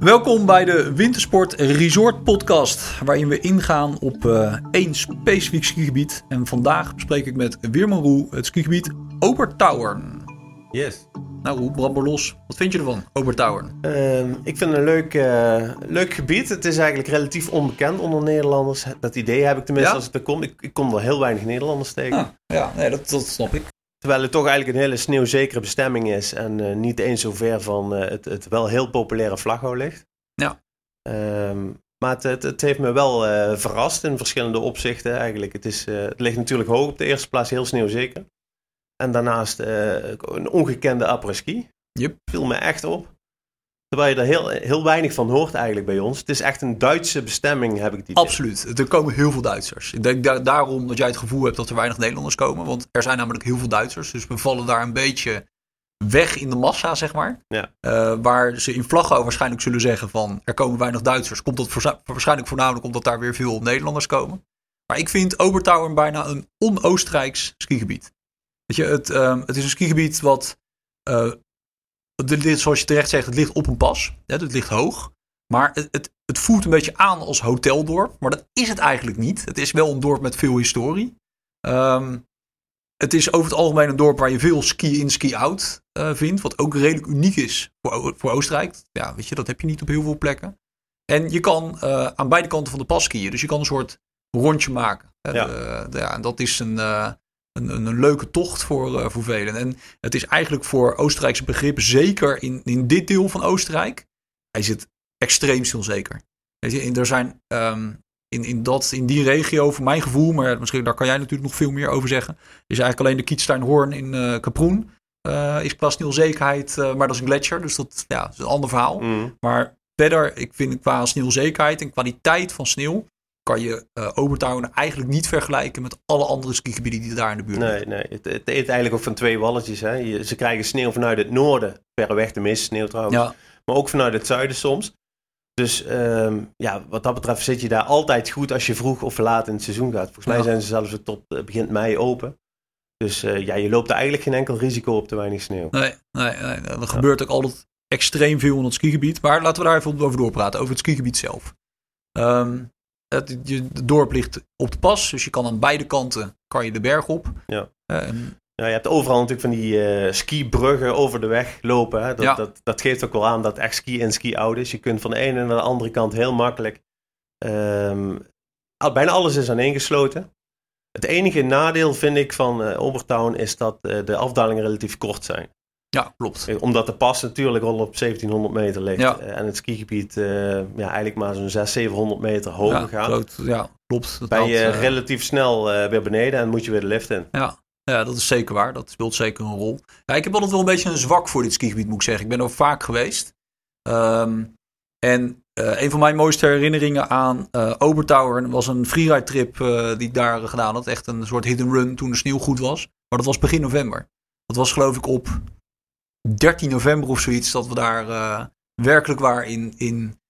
Welkom bij de Wintersport Resort Podcast, waarin we ingaan op uh, één specifiek skigebied. En vandaag bespreek ik met Weerman Roe het skigebied Obertauern. Yes. Nou Roe, brand los. Wat vind je ervan, Obertauern? Uh, ik vind het een leuk, uh, leuk gebied. Het is eigenlijk relatief onbekend onder Nederlanders. Dat idee heb ik tenminste Ja? als ik er kom. Ik, ik kom er heel weinig Nederlanders tegen. Ah, ja, nee, dat, dat snap ik. Terwijl het toch eigenlijk een hele sneeuwzekere bestemming is. En eh, niet eens zo ver van eh, het, het wel heel populaire Vlaghouw ligt. Ja. Ehm, maar het, het, het heeft me wel eh, verrast in verschillende opzichten eigenlijk. Het, is, het ligt natuurlijk hoog op de eerste plaats, heel sneeuwzeker. En daarnaast een ongekende après-ski. Yep. Viel me echt op. Terwijl je er heel, heel weinig van hoort eigenlijk bij ons. Het is echt een Duitse bestemming, heb ik idee. Absoluut. Er komen heel veel Duitsers. Ik denk da- daarom dat jij het gevoel hebt dat er weinig Nederlanders komen. Want er zijn namelijk heel veel Duitsers. Dus we vallen daar een beetje weg in de massa, zeg maar. Ja. Eh, waar ze in Vlaghouw waarschijnlijk zullen zeggen van... er komen weinig Duitsers. Komt dat waarschijnlijk voornamelijk omdat daar weer veel Nederlanders komen. Maar ik vind Obertauern bijna een on-Oostenrijks skigebied. Weet je, het, ehm, het is een skigebied wat... eh, zoals je terecht zegt, het ligt op een pas. Het ligt hoog. Maar het, het, het voelt een beetje aan als hoteldorp. Maar dat is het eigenlijk niet. Het is wel een dorp met veel historie. Ehm, het is over het algemeen een dorp waar je veel ski-in, ski-out eh, vindt. Wat ook redelijk uniek is voor, voor Oostenrijk. Ja, weet je, dat heb je niet op heel veel plekken. En je kan eh, aan beide kanten van de pas skiën. Dus je kan een soort rondje maken. hè. Ja. De- ja, en dat is een, eh, een, leuke tocht voor, eh, voor velen. En het is eigenlijk voor Oostenrijkse begrippen, zeker in, in dit deel van Oostenrijk, is het extreem stilzeker. Je, er zijn ehm, in, in, dat, in die regio, voor mijn gevoel, maar misschien daar kan jij natuurlijk nog veel meer over zeggen, is eigenlijk alleen de Kietsteinhoorn in eh Kaproen. eh, is qua sneeuwzekerheid, eh, maar dat is een gletsjer, dus dat ja, is een ander verhaal. Mm. Maar verder, ik vind qua sneeuwzekerheid en kwaliteit van sneeuw, kan je eh Obertauern eigenlijk niet vergelijken met alle andere skigebieden die daar in de buurt Nee, nee. Het, het eet eigenlijk ook van twee walletjes. Hè. Je- ze krijgen sneeuw vanuit het noorden. Verreweg de meeste sneeuw trouwens. Ja, Maar ook vanuit het zuiden soms. Dus ehm, ja, wat dat betreft zit je daar altijd goed als je vroeg of laat in het seizoen gaat. Volgens mij Ja. zijn ze zelfs tot eh, begin mei open. Dus eh, ja, je loopt er eigenlijk geen enkel risico op te weinig sneeuw. nee, nee, nee. Er gebeurt ook altijd extreem veel in het skigebied. Maar laten we daar even over doorpraten, over het skigebied zelf. Ehm, het, je, het dorp ligt op de pas, dus je kan aan beide kanten kan je de berg op. Ja. Eh, en Ja, je hebt overal natuurlijk van die eh, skibruggen over de weg lopen. Hè. Dat, Ja. dat, dat geeft ook wel aan dat echt ski en ski oud is. Je kunt van de ene naar de andere kant heel makkelijk. ehm, al- bijna alles is aaneengesloten. Het enige nadeel vind ik van eh Obertown is dat de afdalingen relatief kort zijn. Ja, klopt. Eh, Omdat de pas natuurlijk al op 1700 meter ligt. Ja. eh, en het skigebied eh, ja, eigenlijk maar zo'n 600, 700 meter hoger ja, gaat. groot, ja, klopt. Dat Ben je relatief snel weer beneden en moet je weer de lift in. Ja. ja, dat is zeker waar. Dat speelt zeker een rol. Ja, ik heb altijd wel een beetje een zwak voor dit skigebied, moet ik zeggen. Ik ben er vaak geweest. Ehm, en een van mijn mooiste herinneringen aan Obertauern was een freeride trip die ik daar gedaan had. Echt een soort and run toen de sneeuw goed was. Maar dat was begin november. Dat was geloof ik op 13 november of zoiets. Dat we daar eh, werkelijk waar in, in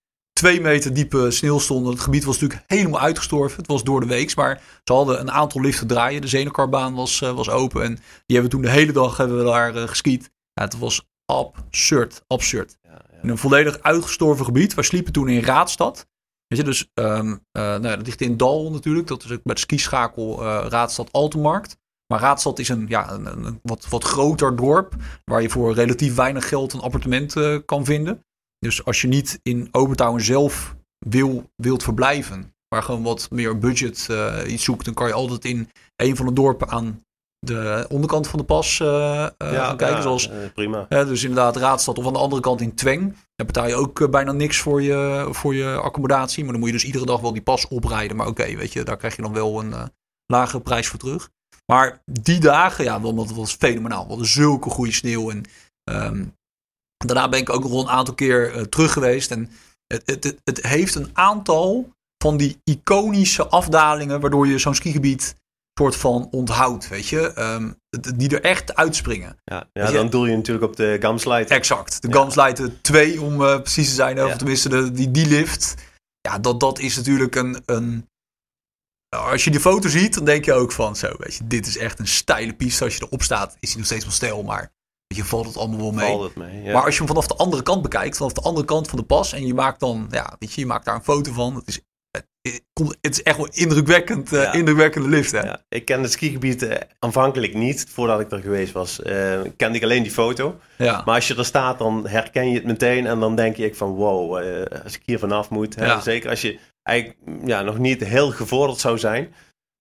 twee meter diepe sneeuw stonden. Het gebied was natuurlijk helemaal uitgestorven. Het was door de weeks. Maar ze hadden een aantal liften draaien. De Zenekarbaan was, eh, was open. En die hebben we toen de hele dag hebben we daar eh, geskiet. Ja, het was absurd, absurd. In een volledig uitgestorven gebied. We sliepen toen in Raadstad. Weet je, dus eh, nou, dat ligt in Dal natuurlijk. Dat is ook de skischakel Raadstad Altenmarkt. Maar Raadstad is een, ja, een, wat, wat groter dorp. Waar je voor relatief weinig geld een appartement eh, kan vinden. Dus als je niet in Obertauern zelf wil, wilt verblijven. Maar gewoon wat meer budget eh, iets zoekt. Dan kan je altijd in een van de dorpen aan de onderkant van de pas eh, eh, gaan kijken. ja, zoals prima. Dus inderdaad Raadstad of aan de andere kant in Tweng. Daar betaal je ook bijna niks voor je, voor je accommodatie. Maar dan moet je dus iedere dag wel die pas oprijden. Maar oké, weet je, daar krijg je dan wel een lagere prijs voor terug. Maar die dagen, ja, dat was fenomenaal. We hadden zulke goede sneeuw. En ehm, daarna ben ik ook nog wel een aantal keer eh, terug geweest. En het, het, het, heeft een aantal van die iconische afdalingen... waardoor je zo'n skigebied soort van onthoudt, weet je. Ehm, die er echt uitspringen. Ja, ja dan doe je natuurlijk op de Gamslide. Exact. De Ja. Gamsleiten 2 om eh, precies te zijn. Of Ja. tenminste de, die, die lift. Ja, dat, dat is natuurlijk een, een... Als je die foto ziet, dan denk je ook van zo, weet je, dit is echt een steile piste. Als je erop staat, is hij nog steeds wel stijl. Maar je valt het allemaal wel mee. Valt het mee ja. Maar als je hem vanaf de andere kant bekijkt, vanaf de andere kant van de pas, en je maakt dan, ja, weet je, je maakt daar een foto van. Het is, het, het is echt wel indrukwekkend, uh, Ja. indrukwekkende lift, hè? Ja, ik ken het skigebied eh, aanvankelijk niet, voordat ik er geweest was. eh, kende ik alleen die foto. Ja. Maar als je er staat, dan herken je het meteen. En dan denk je van wow, eh, als ik hier vanaf moet. Hè. Zeker als je eigenlijk ja, nog niet heel gevorderd zou zijn.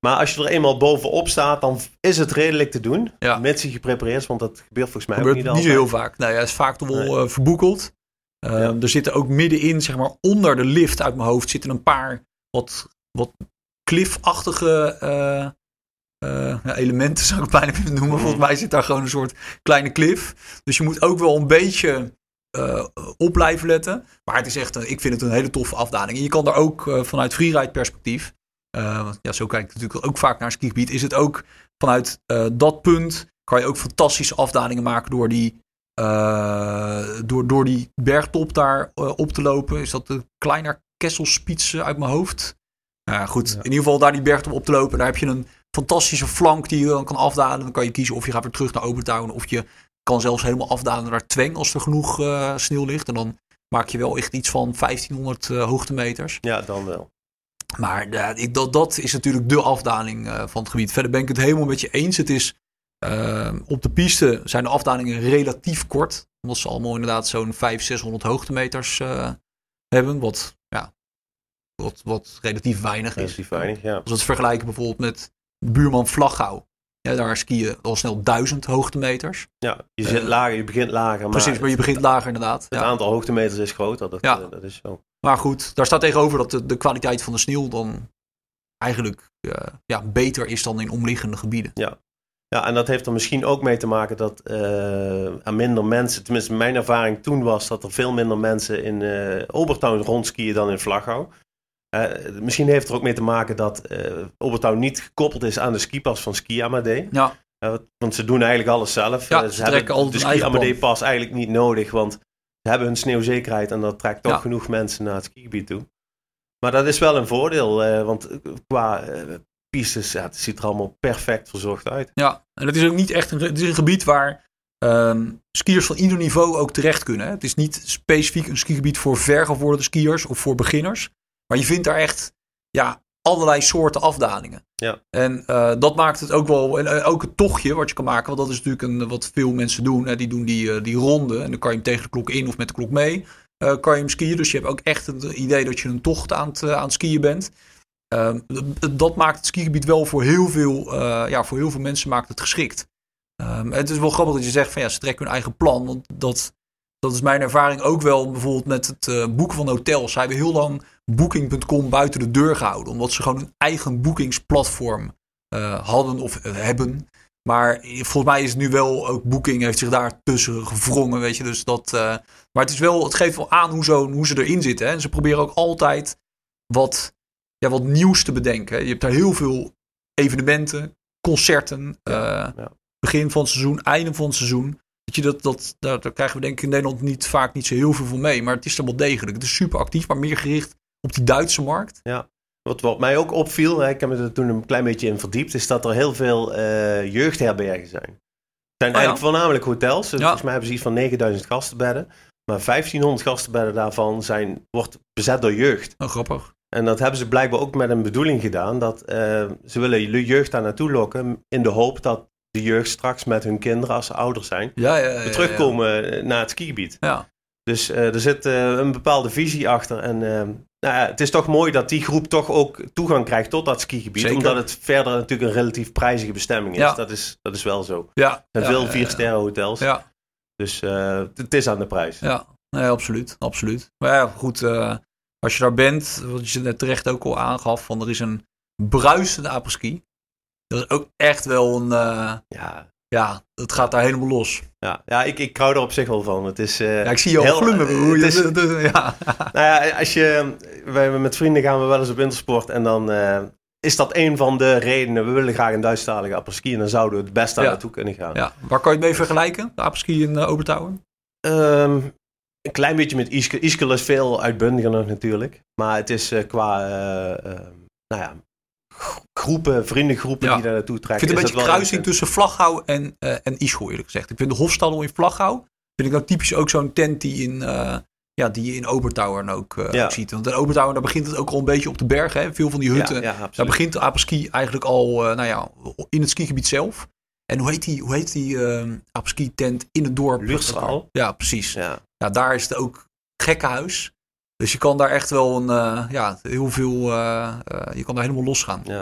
Maar als je er eenmaal bovenop staat, dan is het redelijk te doen. Mits je geprepareerd is, want dat gebeurt volgens mij gebeurt ook niet, niet zo heel vaak. Nou ja, het is vaak toch wel Nee. eh, verboekeld. Eh, Ja. Er zitten ook middenin, zeg maar, onder de lift uit mijn hoofd, zitten een paar wat, wat cliffachtige eh, eh, ja, elementen, zou ik het bijna willen noemen. Volgens mij zit daar gewoon een soort kleine cliff. Dus je moet ook wel een beetje eh, op blijven letten. Maar het is echt, een, ik vind het een hele toffe afdaling. En je kan daar ook vanuit freeride perspectief, want ja, zo kijk ik natuurlijk ook vaak naar een skigebied, is het ook vanuit dat punt kan je ook fantastische afdalingen maken door die, door, door die bergtop daar op te lopen. Is dat de kleiner Kesselspitsen uit mijn hoofd? Nou goed. Ja. In ieder geval daar die bergtop op te lopen. Daar heb je een fantastische flank die je dan kan afdalen. Dan kan je kiezen of je gaat weer terug naar Obertown. Of je kan zelfs helemaal afdalen naar Tweng als er genoeg eh, sneeuw ligt. En dan maak je wel echt iets van 1500 eh, hoogtemeters. Ja, dan wel. Maar ik, dat, dat is natuurlijk de afdaling eh, van het gebied. Verder ben ik het helemaal met je eens. Het is, op de piste zijn de afdalingen relatief kort. Omdat ze allemaal inderdaad zo'n 500, 600 hoogtemeters hebben. Wat, wat, wat relatief weinig is. Relatief weinig, ja. Als we het vergelijken bijvoorbeeld met buurman Vlaggouw. Ja, daar skiën al snel 1000 hoogtemeters. ja. Je Eh, zit lager, je begint lager. Maar Precies, maar je begint lager inderdaad. Het Ja. aantal hoogtemeters is groter, dat, Ja. eh, dat is zo. Maar goed, daar staat tegenover dat de, de kwaliteit van de sneeuw dan eigenlijk eh, ja, beter is dan in omliggende gebieden. Ja, en dat heeft er misschien ook mee te maken dat eh, er minder mensen, tenminste mijn ervaring toen was dat er veel minder mensen in eh Obertown rondskiën dan in Vlaghouw. Eh, misschien heeft het er ook mee te maken dat eh Obertown niet gekoppeld is aan de skipas van Ski Amadee. Ja, Eh, want ze doen eigenlijk alles zelf. Ja, ze trekken altijd de Ski eigen Amadee plan. pas eigenlijk niet nodig, want ze hebben hun sneeuwzekerheid en dat trekt toch Ja. genoeg mensen naar het skigebied toe. Maar dat is wel een voordeel, want qua pistes, ja, het ziet er allemaal perfect verzorgd uit. ja. En het is ook niet echt een, het is een gebied waar ehm, skiers van ieder niveau ook terecht kunnen. hè. Het is niet specifiek een skigebied voor vergevorderde skiers of voor beginners. Maar je vindt daar echt ja, allerlei soorten afdalingen. Ja. En eh, dat maakt het ook wel, en eh, ook het tochtje wat je kan maken, want dat is natuurlijk een, wat veel mensen doen. Hè, die doen die, eh, die ronde en dan kan je hem tegen de klok in of met de klok mee. kan je hem skiën. Dus je hebt ook echt het idee dat je een tocht aan het, aan het skiën bent. Ehm, dat maakt het skigebied wel voor heel veel, ja, voor heel veel mensen maakt het geschikt. Ehm, het is wel grappig dat je zegt van ja, ze trekken hun eigen plan. Want dat, dat is mijn ervaring ook wel bijvoorbeeld met het eh, boeken van hotels. Zij hebben heel lang Booking.com buiten de deur gehouden. Omdat ze gewoon hun eigen boekingsplatform eh, hadden of eh, hebben. Maar volgens mij is het nu wel, ook Booking heeft zich daar tussen gevrongen, weet je. Dus dat, maar het, is wel, het geeft wel aan hoe, zo, hoe ze erin zitten. Hè. En ze proberen ook altijd wat, ja, wat nieuws te bedenken. hè. Je hebt daar heel veel evenementen, concerten, Ja, ja. begin van het seizoen, einde van het seizoen. Weet je, dat, dat, daar, daar krijgen we denk ik in Nederland niet, vaak niet zo heel veel van mee. Maar het is er wel degelijk. Het is super actief, maar meer gericht op die Duitse markt. Wat, wat mij ook opviel, hè, ik heb me er toen een klein beetje in verdiept, is dat er heel veel eh, jeugdherbergen zijn. Het zijn Oh ja. eigenlijk voornamelijk hotels. Dus Ja. Volgens mij hebben ze iets van 9000 gastenbedden. Maar 1500 gastenbedden daarvan zijn, wordt bezet door jeugd. Oh, grappig. En dat hebben ze blijkbaar ook met een bedoeling gedaan. Dat eh, ze willen jeugd daar naartoe lokken. In de hoop dat de jeugd straks met hun kinderen, als ze ouder zijn, Ja, ja, ja, terugkomen eh, naar het skigebied. Ja. Dus eh, er zit eh, een bepaalde visie achter. En nou ja, het is toch mooi dat die groep toch ook toegang krijgt tot dat skigebied. Zeker. Omdat het verder natuurlijk een relatief prijzige bestemming is. Ja. Dat, is dat is wel zo. ja. Er zijn ja, veel ja, vier ja. sterren hotels. Ja, Dus het is aan de prijs. ja. Nee, absoluut, absoluut. Maar ja, goed, als je daar bent, wat je net terecht ook al aangaf, van er is een bruisende apres-ski. Dat is ook echt wel een, eh, Ja, ja, het gaat daar helemaal los. ja, ja ik, ik hou er op zich wel van. Het is, eh, Ja, ik zie je al heel- eh, hoe je- het is- ja. Nou ja, als je, wij, met vrienden gaan we wel eens op wintersport en dan eh, is dat een van de redenen. We willen graag een Duitsstalige apres-ski en dan zouden we het best daar Ja. naartoe kunnen gaan. ja, waar kan je het mee vergelijken? De apres-ski in uh, Obertouwen? Een klein beetje met Iske. Iskele is veel uitbundiger nog natuurlijk. Maar het is eh, qua eh, eh, nou ja, groepen, vriendengroepen Ja. die daar naartoe Ik trekken. vind het een beetje kruising tussen Vlaghouw en, eh en Ischel eerlijk gezegd. Ik vind de Hofstadel in Vlaghouw, vind ik nou typisch ook zo'n tent die, in, eh, ja, die je in Obertauern ook, eh, Ja. ook ziet. Want in Obertauern, daar begint het ook al een beetje op de bergen. Hè? Veel van die hutten. Ja, Daar begint de eigenlijk al nou ja, in het skigebied zelf. En hoe heet die, hoe heet die eh apres-ski tent in het dorp? Luchtstraal. Ja, precies. Ja. Ja, daar is het ook gekkenhuis. Dus je kan daar echt wel een, eh, ja, heel veel, eh, eh, je kan daar helemaal losgaan. Ja.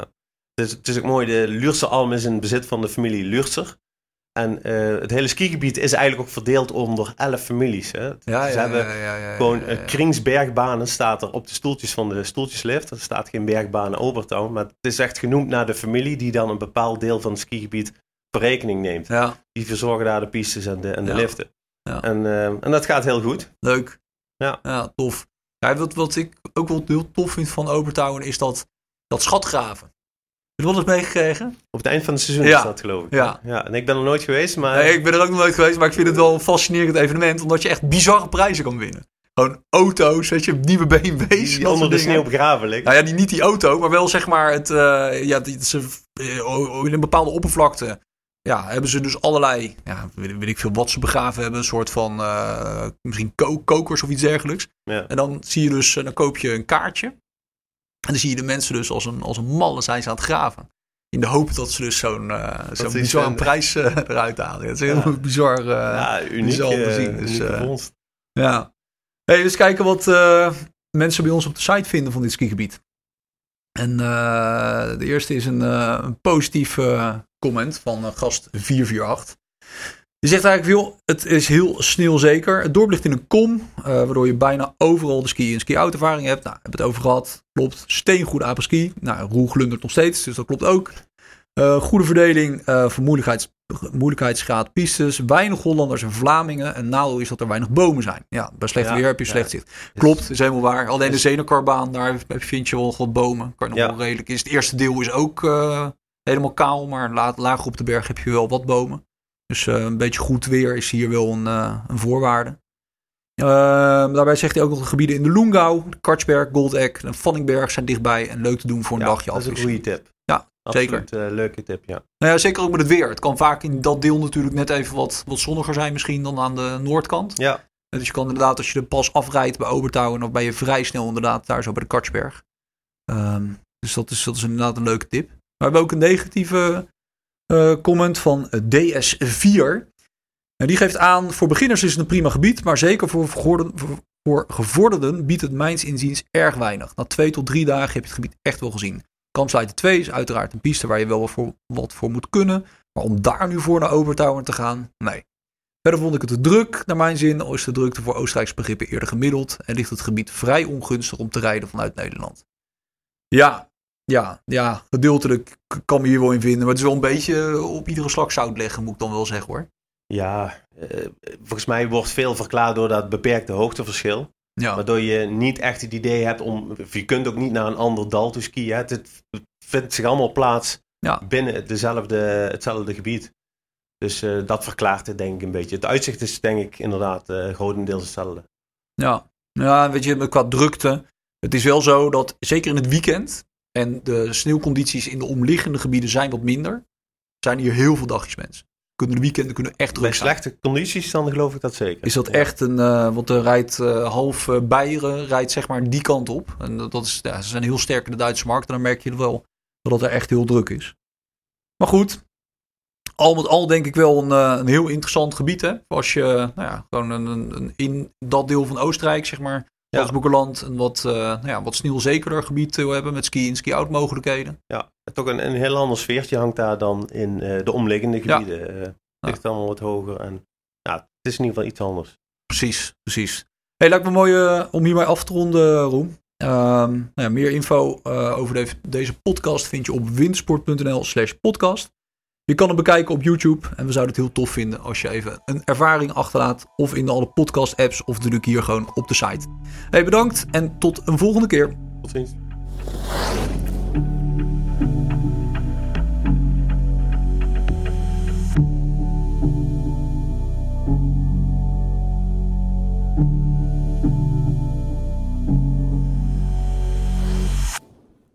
Het, is, het is ook mooi, de Luurtse Alm is in bezit van de familie Luurtser. En het hele skigebied is eigenlijk ook verdeeld onder elf families. Hè. Ja, Ze ja, hebben ja, gewoon ja. kringsbergbanen staat er op de stoeltjes van de stoeltjeslift. Er staat geen bergbaan in Obertown, maar het is echt genoemd naar de familie die dan een bepaald deel van het skigebied rekening neemt. Ja, Die verzorgen daar de pistes en de, en de liften. Ja. En, en dat gaat heel goed. leuk. Ja. ja tof. Wat, wat ik ook wel heel tof vind van Obertouwen is dat, dat schatgraven. Heb je dat eens meegekregen? Op het eind van het seizoen Ja. is dat geloof ik. Ja. ja. En ik ben er nooit geweest, maar... Nee, ik ben er ook nog nooit geweest, maar ik vind het wel een fascinerend evenement. Omdat je echt bizarre prijzen kan winnen. Gewoon auto's, weet je, nieuwe BMW's. die onder de sneeuw begraven. Nou ja, die, niet die auto, maar wel zeg maar het, eh, ja, die, ze, eh, in een bepaalde oppervlakte. Ja, hebben ze dus allerlei, ja, weet, weet ik veel wat ze begraven hebben. Een soort van, eh, misschien ko- kokers of iets dergelijks. Ja. En dan zie je dus, eh, dan koop je een kaartje. En dan zie je de mensen dus als een, als een malle zijn ze aan het graven. In de hoop dat ze dus zo'n eh zo'n prijs eruit halen. Het is heel Ja. bizar. eh, Ja, uniek, te zien, dus, ja. Hey, eens kijken wat mensen bij ons op de site vinden van dit skigebied. En eh, de eerste is een, eh, een positief eh, comment van gast 448. Die zegt eigenlijk, joh, het is heel sneeuwzeker. Het dorp in een kom, waardoor je bijna overal de ski- en ski-out-ervaring hebt. Nou, hebben het over gehad. Klopt. Steengoede apres-ski. Nou, Roel glundert nog steeds, dus dat klopt ook. Goede verdeling voor moeilijkheids, moeilijkheidsgraad pistes. Weinig Hollanders en Vlamingen. En nadeel is dat er weinig bomen zijn. Ja, bij slecht Ja, weer heb je slecht zicht. Klopt, is helemaal waar. Alleen de Zenekarbaan, daar vind je wel wat bomen. Kan nog wel redelijk. Is het eerste deel is ook eh, helemaal kaal, maar la- lager op de berg heb je wel wat bomen. Dus eh, een beetje goed weer is hier wel een, eh, een voorwaarde. Ehm, daarbij zegt hij ook nog de gebieden in de Loengau, Kartsberg, Goldeck en Vanningberg zijn dichtbij en leuk te doen voor een Ja, dagje dat is een goede tip. Absoluut, eh, leuke tip, ja. Nou ja, zeker ook met het weer. Het kan vaak in dat deel natuurlijk net even wat, wat zonniger zijn misschien dan aan de noordkant. Ja, Dus je kan inderdaad, als je de pas afrijdt bij Obertouwen, dan ben je vrij snel inderdaad daar zo bij de Kartsberg. Ehm, dus dat is, dat is inderdaad een leuke tip. Maar we hebben ook een negatieve eh, comment van eh, DS4. En die geeft aan, voor beginners is het een prima gebied, maar zeker voor, voor, voor gevorderden biedt het mijns inziens erg weinig. Na twee tot drie dagen heb je het gebied echt wel gezien. Campsite 2 is uiteraard een piste waar je wel wat voor, wat voor moet kunnen. Maar om daar nu voor naar Obertouwen te gaan, nee. Verder vond ik het te druk, naar mijn zin. Is de drukte voor Oostenrijkse begrippen eerder gemiddeld. En ligt het gebied vrij ongunstig om te rijden vanuit Nederland. Ja, ja, ja, gedeeltelijk kan me hier wel in vinden. Maar het is wel een beetje op iedere slag zout leggen, moet ik dan wel zeggen hoor. ja eh, volgens mij wordt veel verklaard door dat beperkte hoogteverschil. Ja, Waardoor je niet echt het idee hebt om... Je kunt ook niet naar een ander dal toe skiën. Het, het vindt zich allemaal plaats Ja. binnen dezelfde, hetzelfde gebied. Dus eh, dat verklaart het denk ik een beetje. Het uitzicht is denk ik inderdaad eh, grotendeels hetzelfde. ja. ja, weet je, qua drukte. Het is wel zo dat, zeker in het weekend, en de sneeuwcondities in de omliggende gebieden zijn wat minder, zijn hier heel veel dagjes mensen. Kunnen de weekenden kunnen echt druk Bij zijn. slechte condities dan geloof ik dat zeker. Is dat Ja. echt een, eh want er rijdt eh, half eh, Beieren, rijdt zeg maar die kant op. En dat dat is, ja, ze zijn heel sterk in de Duitse markt. En dan merk je wel dat het er echt heel druk is. Maar goed, al met al denk ik wel een, een heel interessant gebied. Hè? Als je nou ja, gewoon een, een- in dat deel van Oostenrijk, zeg maar, Ja. Salzburgerland, een wat, eh nou ja, wat sneeuwzekerder gebied wil hebben met ski- en ski-out mogelijkheden. Ja, toch een, een heel ander sfeertje hangt daar dan in eh, de omliggende Ja. gebieden. Eh ligt allemaal wat hoger. En ja, het is in ieder geval iets anders. Precies, precies. Hey, lijkt me mooi om hiermee af te ronden, Roem. Ehm, nou ja, meer info over de- deze podcast vind je op windsport.nl slash podcast. Je kan hem bekijken op YouTube en we zouden het heel tof vinden als je even een ervaring achterlaat of in alle podcast apps of natuurlijk hier gewoon op de site. Hey, bedankt en tot een volgende keer. Tot ziens.